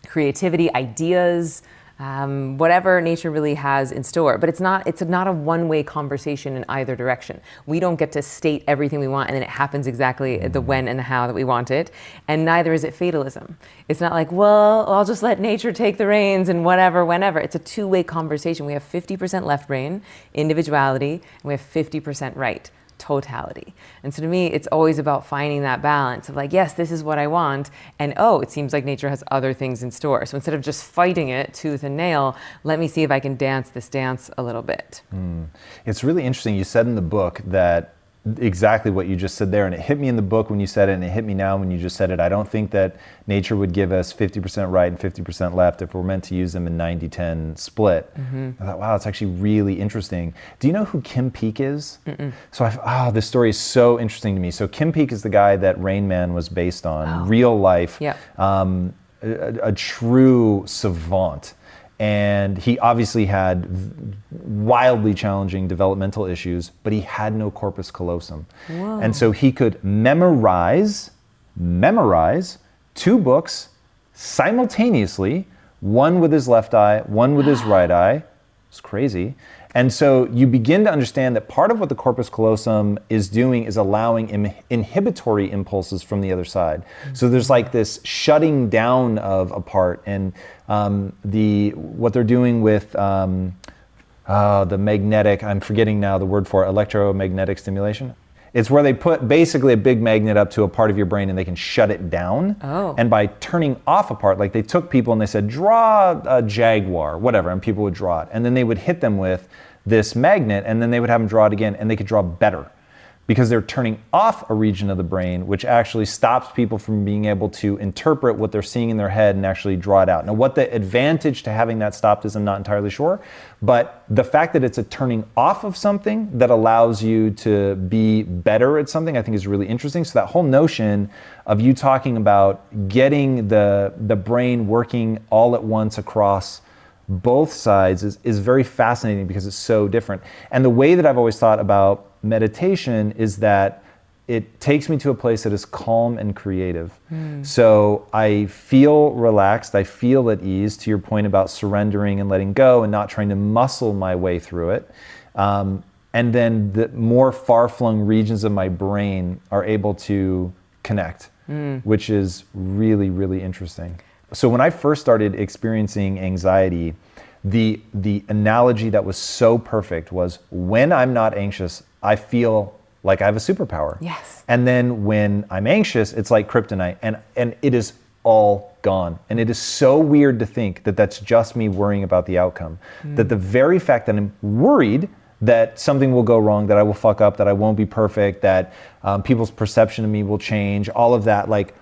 creativity, ideas, um, whatever nature really has in store. But it's not it's not a one way conversation in either direction. We don't get to state everything we want and then it happens exactly the when and the how that we want it. And neither is it fatalism. It's not like, well, I'll just let nature take the reins and whatever, whenever. It's a two way conversation. We have 50% left brain, individuality, and we have 50% right totality. And so to me, it's always about finding that balance of like, yes, this is what I want. And oh, it seems like nature has other things in store. So instead of just fighting it tooth and nail, let me see if I can dance this dance a little bit. Hmm. It's really interesting. You said in the book that exactly what you just said there, and it hit me in the book when you said it, and it hit me now when you just said it. I don't think that nature would give us 50% right and 50% left if we're meant to use them in 90 10 split. I thought, wow, that's actually really interesting. Do you know who Kim Peek is? So, I, oh, this story is so interesting to me. So, Kim Peek is the guy that Rain Man was based on, real life, Yep. um, a, a true savant and he obviously had wildly challenging developmental issues, but he had no corpus callosum. And so he could memorize, memorize two books simultaneously one with his left eye, one with his right eye. It's crazy. And so you begin to understand that part of what the corpus callosum is doing is allowing Im- inhibitory impulses from the other side. So there's like this shutting down of a part, and um, the what they're doing with um, uh, the magnetic. I'm forgetting now the word for it, electromagnetic stimulation. It's where they put basically a big magnet up to a part of your brain and they can shut it down. Oh. And by turning off a part, like they took people and they said, draw a jaguar, whatever, and people would draw it. And then they would hit them with this magnet and then they would have them draw it again and they could draw better because they're turning off a region of the brain which actually stops people from being able to interpret what they're seeing in their head and actually draw it out. Now, what the advantage to having that stopped is, I'm not entirely sure, but the fact that it's a turning off of something that allows you to be better at something, I think is really interesting. So, that whole notion of you talking about getting the, the brain working all at once across both sides is, is very fascinating because it's so different. And the way that I've always thought about meditation is that it takes me to a place that is calm and creative. So I feel relaxed, I feel at ease, to your point about surrendering and letting go and not trying to muscle my way through it. Um, and then the more far flung regions of my brain are able to connect, which is really, really interesting. So when I first started experiencing anxiety, the the analogy that was so perfect was when I'm not anxious, I feel like I have a superpower. Yes. And then when I'm anxious, it's like kryptonite, and and it is all gone. And it is so weird to think that that's just me worrying about the outcome. That the very fact that I'm worried that something will go wrong, that I will fuck up, that I won't be perfect, that um, people's perception of me will change, all of that, like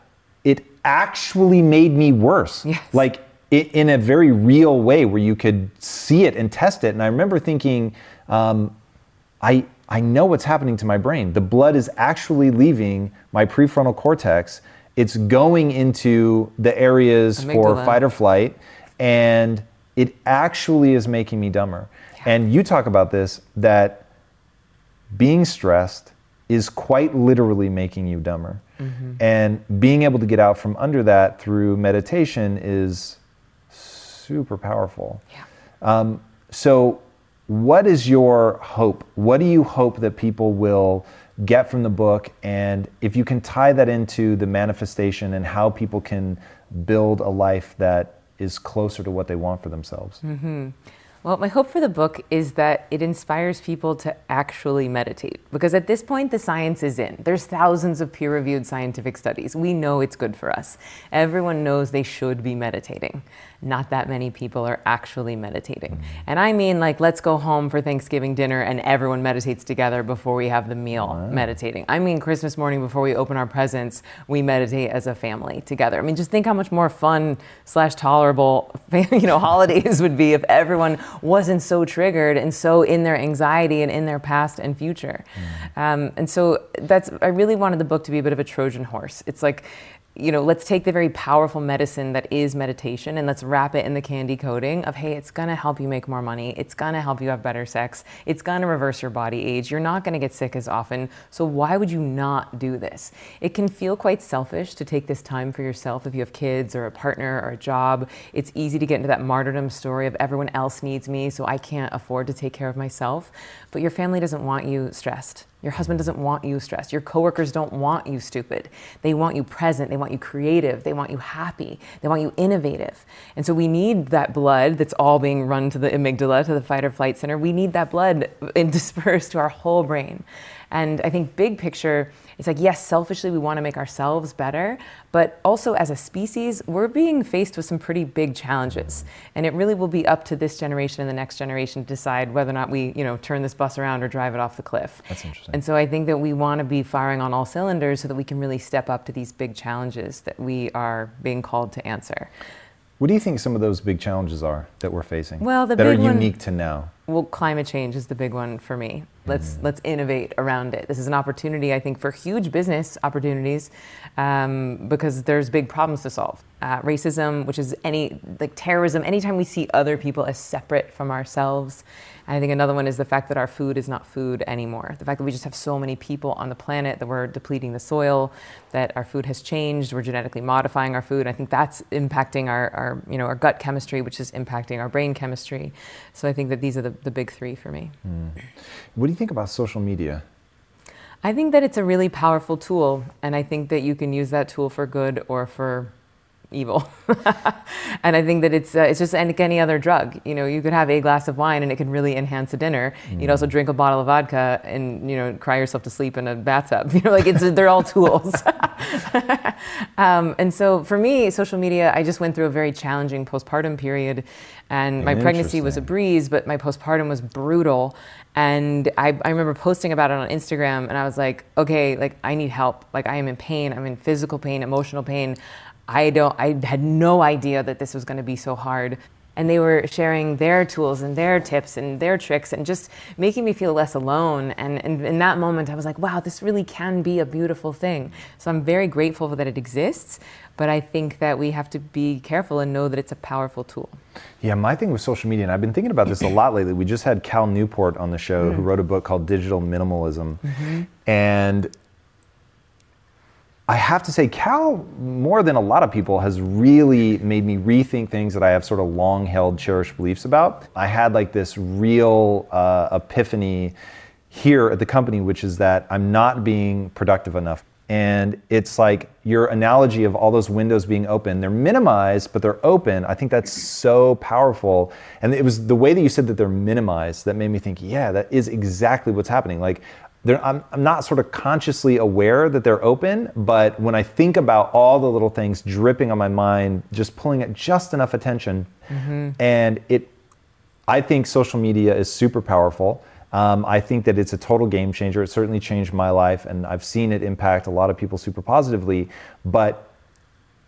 actually made me worse. Yes. Like i in a very real way where you could see it and test it. And I remember thinking, um, I, I know what's happening to my brain. The blood is actually leaving my prefrontal cortex. It's going into the areas for fight or flight, and it actually is making me dumber. And you talk about this that being stressed is quite literally making you dumber. And being able to get out from under that through meditation is super powerful. Yeah. Um, so, what is your hope? What do you hope that people will get from the book? And if you can tie that into the manifestation and how people can build a life that is closer to what they want for themselves. Well, my hope for the book is that it inspires people to actually meditate. Because at this point, the science is in. There's thousands of peer reviewed scientific studies. We know it's good for us. Everyone knows they should be meditating. Not that many people are actually meditating. And I mean, like, let's go home for Thanksgiving dinner and everyone meditates together before we have the meal meditating. I mean, Christmas morning before we open our presents, we meditate as a family together. I mean, just think how much more fun slash tolerable, you know, holidays would be if everyone wasn't so triggered and so in their anxiety and in their past and future. Um, and so that's, I really wanted the book to be a bit of a Trojan horse. It's like, you know, let's take the very powerful medicine that is meditation and let's wrap it in the candy coating of, hey, it's gonna help you make more money. It's gonna help you have better sex. It's gonna reverse your body age. You're not gonna get sick as often. So why would you not do this? It can feel quite selfish to take this time for yourself if you have kids or a partner or a job. It's easy to get into that martyrdom story of everyone else needs me, so I can't afford to take care of myself. But your family doesn't want you stressed. Your husband doesn't want you stressed. Your coworkers don't want you stupid. They want you present. They want you creative. They want you happy. They want you innovative. And so we need that blood that's all being run to the amygdala, to the fight or flight center. We need that blood dispersed to our whole brain. And I think big picture, it's like, yes, selfishly we want to make ourselves better, but also as a species, we're being faced with some pretty big challenges. And it really will be up to this generation and the next generation to decide whether or not we, you know, turn this bus around or drive it off the cliff. That's interesting. And so I think that we want to be firing on all cylinders so that we can really step up to these big challenges that we are being called to answer. What do you think some of those big challenges are that we're facing? Well, the that are big one- unique to now. Well, climate change is the big one for me. Let's let's innovate around it. This is an opportunity, I think, for huge business opportunities um, because there's big problems to solve. Uh, racism, which is any like terrorism, anytime we see other people as separate from ourselves. And I think another one is the fact that our food is not food anymore. The fact that we just have so many people on the planet that we're depleting the soil, that our food has changed, we're genetically modifying our food. I think that's impacting our, our you know, our gut chemistry, which is impacting our brain chemistry. So I think that these are the, the big three for me. Mm. What do you think about social media? I think that it's a really powerful tool, and I think that you can use that tool for good or for evil. and I think that it's uh, it's just like any other drug. You know, you could have a glass of wine and it can really enhance a dinner. Mm. You'd also drink a bottle of vodka and you know cry yourself to sleep in a bathtub. You know, like it's they're all tools. um, and so for me, social media, I just went through a very challenging postpartum period, and my pregnancy was a breeze, but my postpartum was brutal. And I, I remember posting about it on Instagram, and I was like, okay, like I need help. Like I am in pain. I'm in physical pain, emotional pain. I don't I had no idea that this was going to be so hard. And they were sharing their tools and their tips and their tricks and just making me feel less alone. And, and in that moment, I was like, wow, this really can be a beautiful thing. So I'm very grateful that it exists, but I think that we have to be careful and know that it's a powerful tool. Yeah, my thing with social media, and I've been thinking about this a lot lately. We just had Cal Newport on the show mm. who wrote a book called Digital Minimalism. Mm-hmm. And I have to say, Cal, more than a lot of people, has really made me rethink things that I have sort of long held, cherished beliefs about. I had like this real uh, epiphany here at the company, which is that I'm not being productive enough. And it's like your analogy of all those windows being open, they're minimized, but they're open. I think that's so powerful. And it was the way that you said that they're minimized that made me think, yeah, that is exactly what's happening. Like I'm, I'm not sort of consciously aware that they're open, but when I think about all the little things dripping on my mind, just pulling it just enough attention, mm-hmm. and it, I think social media is super powerful. Um, I think that it's a total game changer. It certainly changed my life, and I've seen it impact a lot of people super positively. But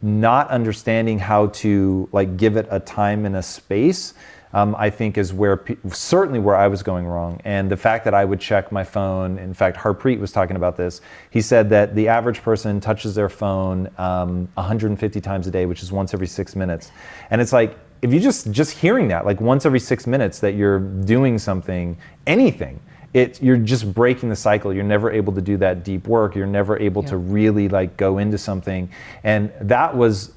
not understanding how to like give it a time and a space um, I think is where pe- certainly where I was going wrong. And the fact that I would check my phone, in fact, Harpreet was talking about this. He said that the average person touches their phone um, 150 times a day, which is once every six minutes. And it's like, if you just just hearing that, like once every six minutes that you're doing something, anything, it, you're just breaking the cycle. You're never able to do that deep work. You're never able yeah. to really like go into something. And that was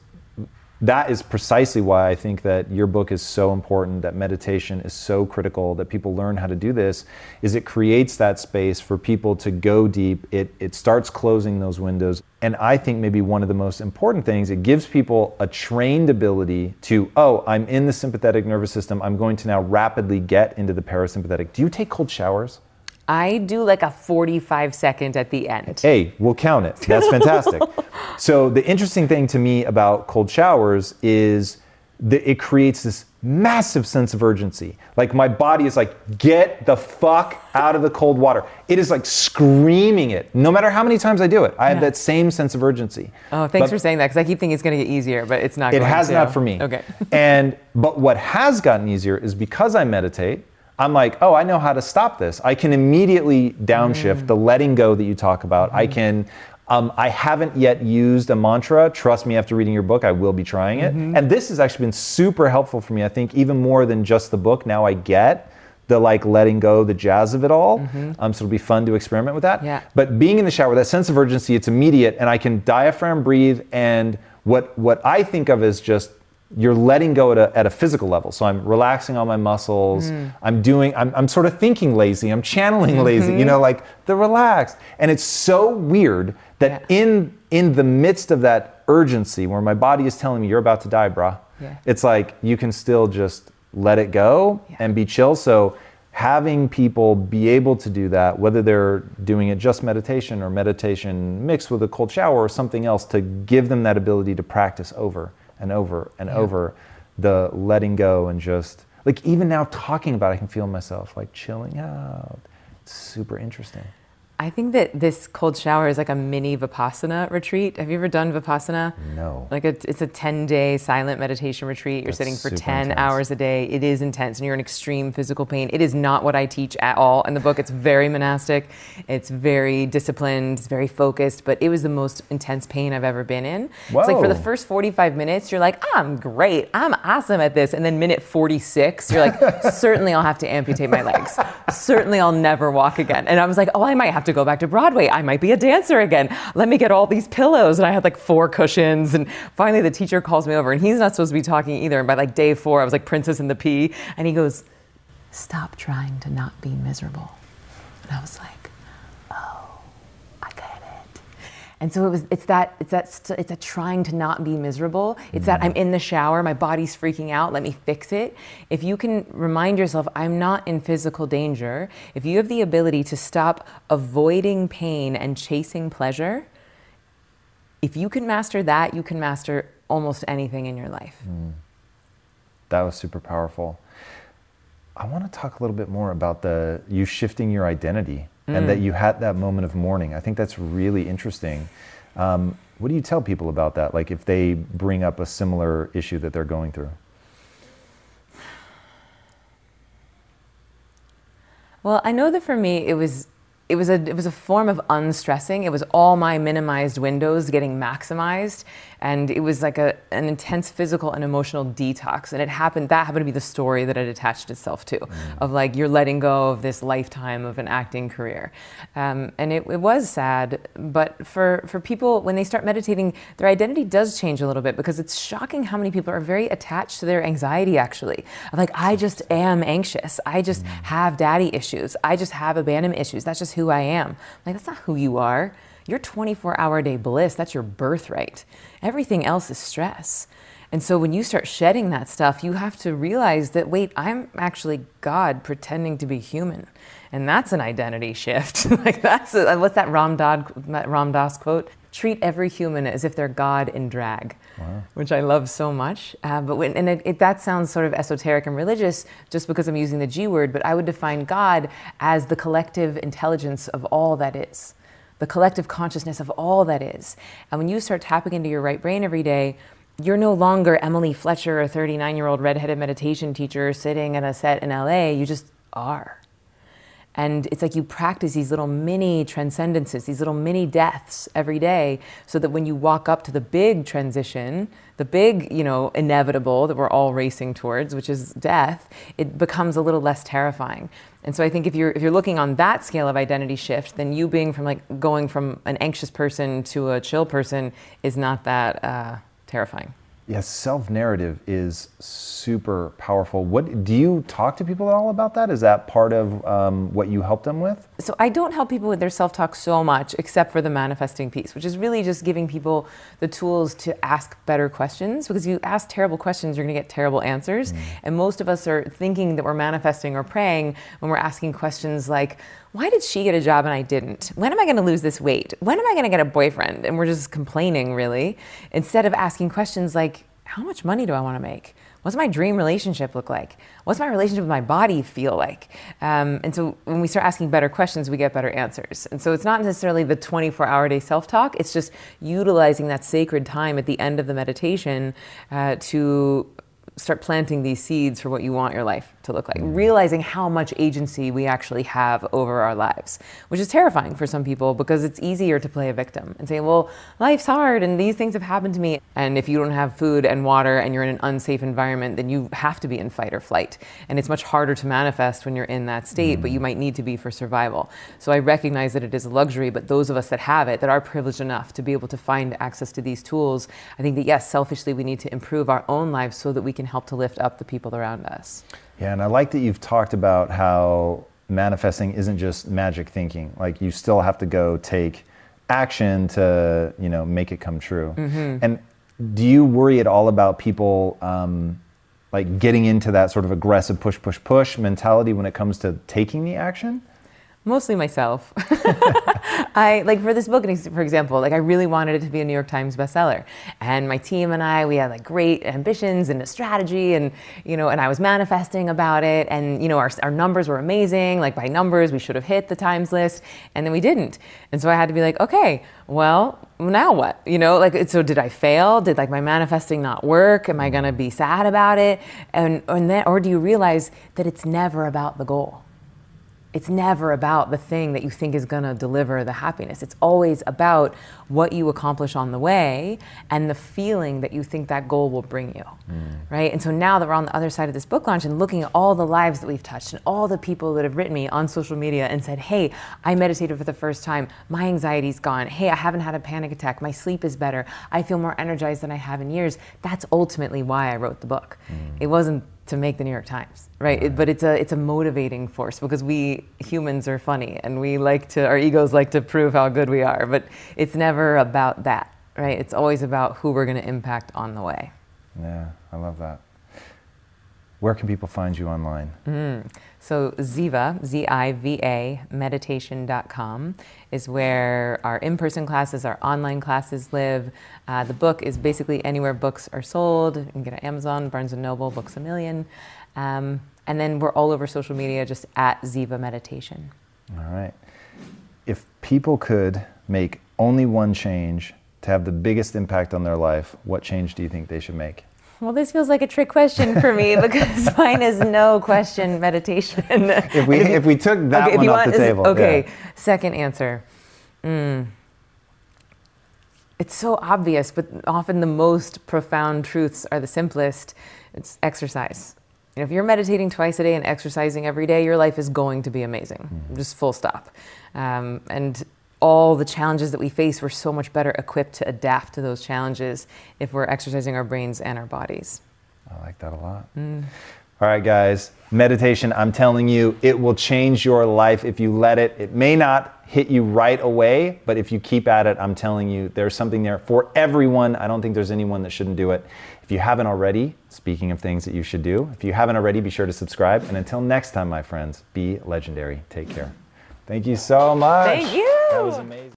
that is precisely why I think that your book is so important, that meditation is so critical, that people learn how to do this, is it creates that space for people to go deep. It, it starts closing those windows. And I think maybe one of the most important things, it gives people a trained ability to, oh, I'm in the sympathetic nervous system. I'm going to now rapidly get into the parasympathetic. Do you take cold showers? I do like a 45 second at the end. Hey, we'll count it. That's fantastic. so, the interesting thing to me about cold showers is that it creates this massive sense of urgency. Like, my body is like, get the fuck out of the cold water. It is like screaming it, no matter how many times I do it. I yeah. have that same sense of urgency. Oh, thanks but for saying that, because I keep thinking it's going to get easier, but it's not It has to. not for me. Okay. and, but what has gotten easier is because I meditate, I'm like, oh, I know how to stop this. I can immediately downshift mm. the letting go that you talk about. Mm. I can. Um, I haven't yet used a mantra. Trust me, after reading your book, I will be trying it. Mm-hmm. And this has actually been super helpful for me. I think even more than just the book. Now I get the like letting go, the jazz of it all. Mm-hmm. Um, so it'll be fun to experiment with that. Yeah. But being in the shower, that sense of urgency, it's immediate, and I can diaphragm breathe. And what what I think of as just you're letting go at a, at a physical level. So I'm relaxing all my muscles. Mm. I'm doing, I'm, I'm sort of thinking lazy. I'm channeling mm-hmm. lazy, you know, like the relaxed. And it's so weird that yeah. in, in the midst of that urgency where my body is telling me you're about to die, brah, yeah. it's like you can still just let it go yeah. and be chill. So having people be able to do that, whether they're doing it just meditation or meditation mixed with a cold shower or something else to give them that ability to practice over and over and yeah. over the letting go and just like even now talking about it, I can feel myself like chilling out. It's super interesting. I think that this cold shower is like a mini Vipassana retreat. Have you ever done Vipassana? No. Like a, it's a 10 day silent meditation retreat. You're That's sitting for 10 intense. hours a day. It is intense and you're in extreme physical pain. It is not what I teach at all in the book. It's very monastic, it's very disciplined, it's very focused, but it was the most intense pain I've ever been in. It's like for the first 45 minutes, you're like, I'm great, I'm awesome at this. And then minute 46, you're like, certainly I'll have to amputate my legs. Certainly I'll never walk again. And I was like, oh, I might have to go back to Broadway. I might be a dancer again. Let me get all these pillows. And I had like four cushions. And finally, the teacher calls me over, and he's not supposed to be talking either. And by like day four, I was like Princess in the Pea. And he goes, Stop trying to not be miserable. And I was like, Oh, I get it. And so it was. It's that. It's that. It's that trying to not be miserable. It's that I'm mm-hmm. in the shower. My body's freaking out. Let me fix it. If you can remind yourself, I'm not in physical danger. If you have the ability to stop avoiding pain and chasing pleasure, if you can master that, you can master almost anything in your life. Mm. That was super powerful. I want to talk a little bit more about the you shifting your identity and that you had that moment of mourning. I think that's really interesting. Um, what do you tell people about that? Like if they bring up a similar issue that they're going through? Well, I know that for me, it was it was a it was a form of unstressing. It was all my minimized windows getting maximized, and it was like a an intense physical and emotional detox. And it happened that happened to be the story that it attached itself to, of like you're letting go of this lifetime of an acting career, um, and it, it was sad. But for for people when they start meditating, their identity does change a little bit because it's shocking how many people are very attached to their anxiety. Actually, of like I just am anxious. I just have daddy issues. I just have abandonment issues. That's just who I am. Like, that's not who you are. You're 24 hour day bliss. That's your birthright. Everything else is stress. And so when you start shedding that stuff, you have to realize that, wait, I'm actually God pretending to be human. And that's an identity shift. like, that's a, what's that Ram, Ram Dass quote? Treat every human as if they're God in drag which I love so much. Uh, but when, and it, it, that sounds sort of esoteric and religious just because I'm using the G word, but I would define God as the collective intelligence of all that is, the collective consciousness of all that is. And when you start tapping into your right brain every day, you're no longer Emily Fletcher, a 39 year old redheaded meditation teacher sitting at a set in LA. You just are. And it's like you practice these little mini transcendences, these little mini deaths every day, so that when you walk up to the big transition, the big, you know, inevitable that we're all racing towards, which is death, it becomes a little less terrifying. And so I think if you're if you're looking on that scale of identity shift, then you being from like going from an anxious person to a chill person is not that uh, terrifying. Yes, self narrative is super powerful. What do you talk to people at all about that? Is that part of um, what you help them with? So I don't help people with their self-talk so much, except for the manifesting piece, which is really just giving people the tools to ask better questions. Because if you ask terrible questions, you're going to get terrible answers. And most of us are thinking that we're manifesting or praying when we're asking questions like, "Why did she get a job and I didn't? When am I going to lose this weight? When am I going to get a boyfriend?" And we're just complaining, really, instead of asking questions like, "How much money do I want to make?" What's my dream relationship look like? What's my relationship with my body feel like? Um, and so when we start asking better questions, we get better answers. And so it's not necessarily the 24 hour day self talk, it's just utilizing that sacred time at the end of the meditation uh, to start planting these seeds for what you want your life to look like, realizing how much agency we actually have over our lives, which is terrifying for some people because it's easier to play a victim and say, well, life's hard and these things have happened to me. And if you don't have food and water and you're in an unsafe environment, then you have to be in fight or flight. And it's much harder to manifest when you're in that state, but you might need to be for survival. So I recognize that it is a luxury, but those of us that have it, that are privileged enough to be able to find access to these tools, I think that yes, selfishly, we need to improve our own lives so that we can help to lift up the people around us. Yeah, and I like that you've talked about how manifesting isn't just magic thinking. Like you still have to go take action to, you know, make it come true. And do you worry at all about people um, like getting into that sort of aggressive push, push, push mentality when it comes to taking the action? Mostly myself. I like for this book, for example, like I really wanted it to be a New York Times bestseller, and my team and I, we had like great ambitions and a strategy, and you know, and I was manifesting about it, and you know, our our numbers were amazing. Like by numbers, we should have hit the Times list, and then we didn't, and so I had to be like, okay, well, now what? You know, like so did I fail? Did like my manifesting not work? Am I gonna be sad about it? And and then, or do you realize that it's never about the goal? It's never about the thing that you think is going to deliver the happiness. It's always about what you accomplish on the way and the feeling that you think that goal will bring you. Mm. Right? And so now that we're on the other side of this book launch and looking at all the lives that we've touched and all the people that have written me on social media and said, "Hey, I meditated for the first time. My anxiety's gone. Hey, I haven't had a panic attack. My sleep is better. I feel more energized than I have in years." That's ultimately why I wrote the book. Mm. It wasn't to make the New York Times, right? right. but it's a it's a motivating force because we humans are funny and we like to our egos like to prove how good we are, but it's never about that, right? It's always about who we're going to impact on the way. Yeah, I love that. Where can people find you online? Mm. So Ziva, Z-I-V-A, meditation.com is where our in-person classes, our online classes live. Uh, the book is basically anywhere books are sold. You can get it Amazon, Barnes & Noble, Books A Million. Um, and then we're all over social media, just at Ziva Meditation. All right. If people could make only one change to have the biggest impact on their life, what change do you think they should make? Well, this feels like a trick question for me because mine is no question meditation. if we if, we took that okay, one off want, the table, okay. Yeah. Second answer. Mm. It's so obvious, but often the most profound truths are the simplest. It's exercise. You know, if you're meditating twice a day and exercising every day, your life is going to be amazing. Mm. Just full stop. Um, and all the challenges that we face, we're so much better equipped to adapt to those challenges if we're exercising our brains and our bodies. I like that a lot. Mm. All right, guys, meditation, I'm telling you, it will change your life if you let it. It may not hit you right away, but if you keep at it, I'm telling you, there's something there for everyone. I don't think there's anyone that shouldn't do it. If you haven't already, speaking of things that you should do, if you haven't already, be sure to subscribe. And until next time, my friends, be legendary. Take care. Thank you so much. Thank you. That was amazing.